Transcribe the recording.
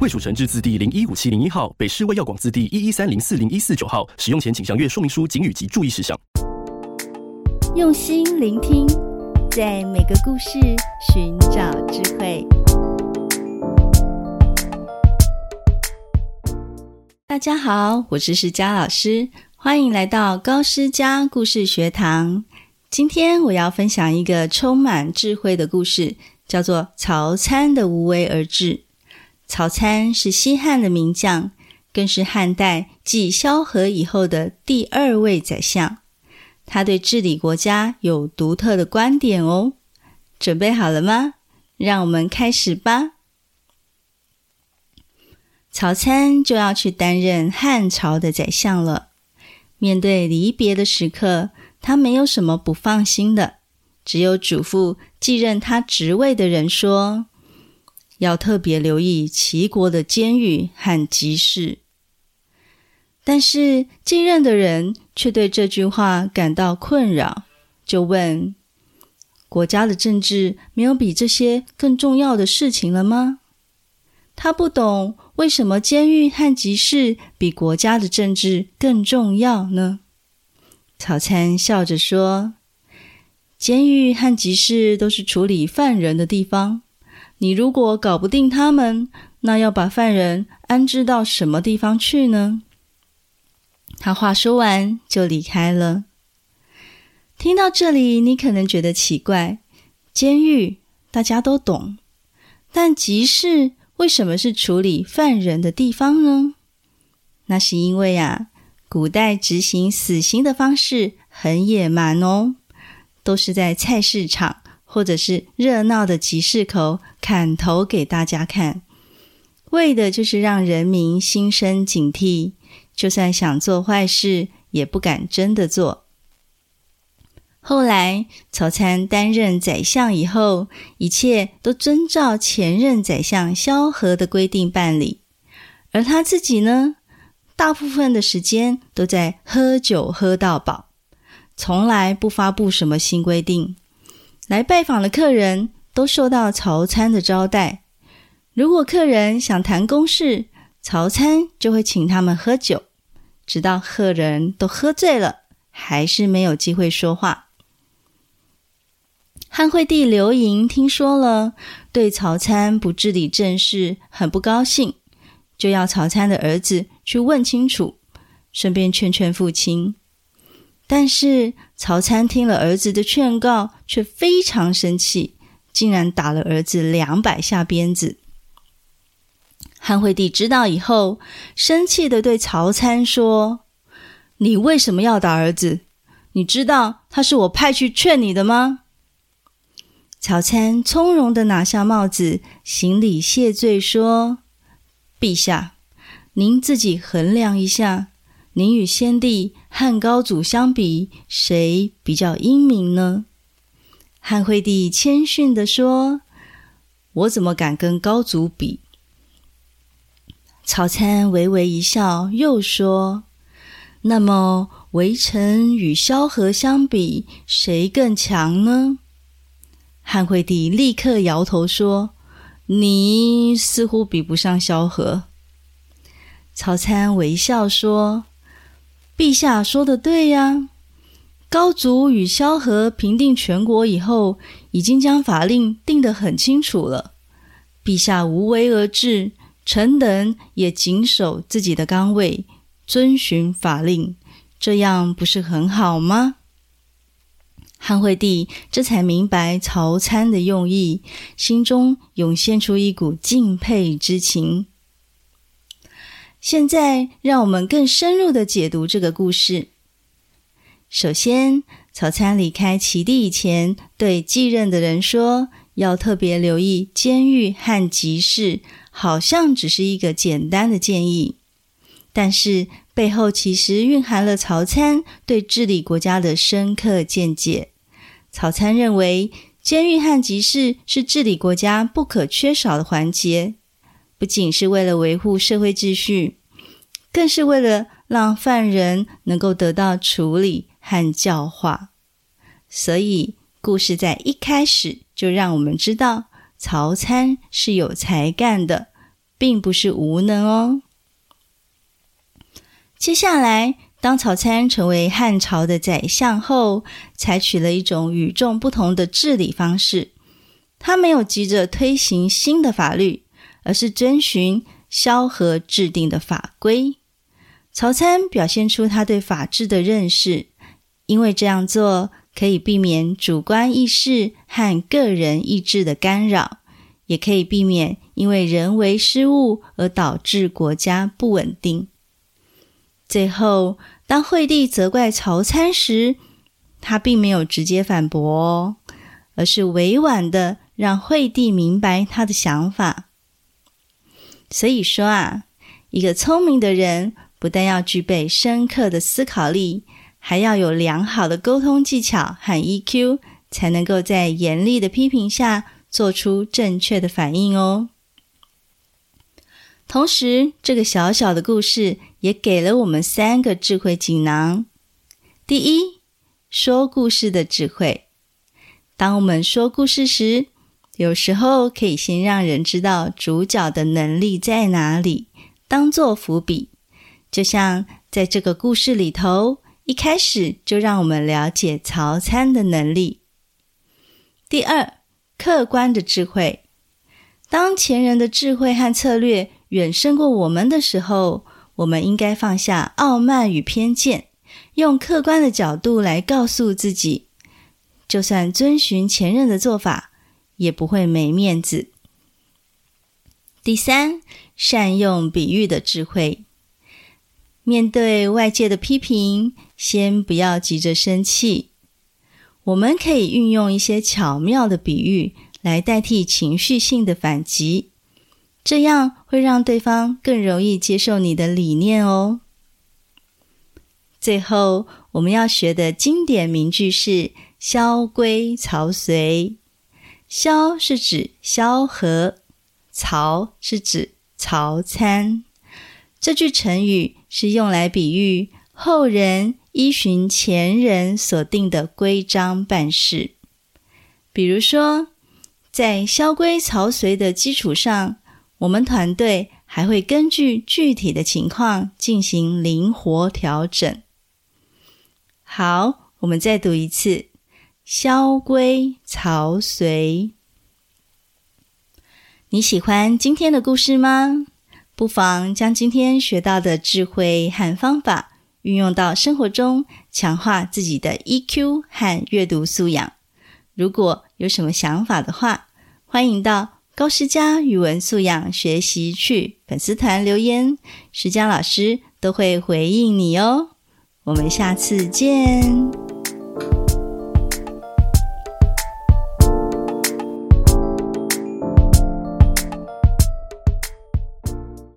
卫署成制字第零一五七零一号，北市卫药广字第一一三零四零一四九号。使用前请详阅说明书、警语及注意事项。用心聆听。在每个故事寻找智慧。大家好，我是诗佳老师，欢迎来到高诗佳故事学堂。今天我要分享一个充满智慧的故事，叫做《曹参的无为而治》。曹参是西汉的名将，更是汉代继萧何以后的第二位宰相。他对治理国家有独特的观点哦，准备好了吗？让我们开始吧。曹参就要去担任汉朝的宰相了。面对离别的时刻，他没有什么不放心的，只有嘱咐继任他职位的人说，要特别留意齐国的监狱和集市。但是继任的人却对这句话感到困扰，就问：“国家的政治没有比这些更重要的事情了吗？”他不懂为什么监狱和集市比国家的政治更重要呢？曹参笑着说：“监狱和集市都是处理犯人的地方，你如果搞不定他们，那要把犯人安置到什么地方去呢？”他话说完就离开了。听到这里，你可能觉得奇怪：监狱大家都懂，但集市为什么是处理犯人的地方呢？那是因为啊，古代执行死刑的方式很野蛮哦，都是在菜市场或者是热闹的集市口砍头给大家看，为的就是让人民心生警惕。就算想做坏事，也不敢真的做。后来，曹参担任宰相以后，一切都遵照前任宰相萧何的规定办理。而他自己呢，大部分的时间都在喝酒喝到饱，从来不发布什么新规定。来拜访的客人都受到曹参的招待。如果客人想谈公事，曹参就会请他们喝酒。直到客人都喝醉了，还是没有机会说话。汉惠帝刘盈听说了，对曹参不治理政事很不高兴，就要曹参的儿子去问清楚，顺便劝劝父亲。但是曹参听了儿子的劝告，却非常生气，竟然打了儿子两百下鞭子。汉惠帝知道以后，生气的对曹参说：“你为什么要打儿子？你知道他是我派去劝你的吗？”曹参从容的拿下帽子，行礼谢罪说：“陛下，您自己衡量一下，您与先帝汉高祖相比，谁比较英明呢？”汉惠帝谦逊地说：“我怎么敢跟高祖比？”曹参微微一笑，又说：“那么，微臣与萧何相比，谁更强呢？”汉惠帝立刻摇头说：“你似乎比不上萧何。”曹参微笑说：“陛下说的对呀，高祖与萧何平定全国以后，已经将法令定得很清楚了。陛下无为而治。”臣等也谨守自己的岗位，遵循法令，这样不是很好吗？汉惠帝这才明白曹参的用意，心中涌现出一股敬佩之情。现在，让我们更深入的解读这个故事。首先，曹参离开齐地以前，对继任的人说，要特别留意监狱和集市。好像只是一个简单的建议，但是背后其实蕴含了曹参对治理国家的深刻见解。曹参认为，监狱和集市是治理国家不可缺少的环节，不仅是为了维护社会秩序，更是为了让犯人能够得到处理和教化。所以，故事在一开始就让我们知道，曹参是有才干的，并不是无能哦。接下来，当曹参成为汉朝的宰相后，采取了一种与众不同的治理方式。他没有急着推行新的法律，而是遵循萧何制定的法规。曹参表现出他对法治的认识，因为这样做可以避免主观意识和个人意志的干扰，也可以避免因为人为失误而导致国家不稳定。最后，当惠帝责怪曹参时，他并没有直接反驳哦，而是委婉的让惠帝明白他的想法。所以说啊，一个聪明的人不但要具备深刻的思考力，还要有良好的沟通技巧和 EQ，才能够在严厉的批评下做出正确的反应哦。同时，这个小小的故事也给了我们三个智慧锦囊。第一，说故事的智慧。当我们说故事时，有时候可以先让人知道主角的能力在哪里，当做伏笔。就像在这个故事里头，一开始就让我们了解曹参的能力。第二，客观的智慧。当前人的智慧和策略远胜过我们的时候，我们应该放下傲慢与偏见，用客观的角度来告诉自己，就算遵循前人的做法，也不会没面子。第三，善用比喻的智慧。面对外界的批评，先不要急着生气，我们可以运用一些巧妙的比喻。来代替情绪性的反击，这样会让对方更容易接受你的理念哦。最后，我们要学的经典名句是“萧规曹随”。萧是指萧何，曹是指曹参。这句成语是用来比喻后人依循前人所定的规章办事，比如说。在萧规曹随的基础上，我们团队还会根据具体的情况进行灵活调整。好，我们再读一次：萧规曹随。你喜欢今天的故事吗？不妨将今天学到的智慧和方法运用到生活中，强化自己的 EQ 和阅读素养。如果有什么想法的话，欢迎到高诗佳语文素养学习去粉丝团留言，诗佳老师都会回应你哦。我们下次见。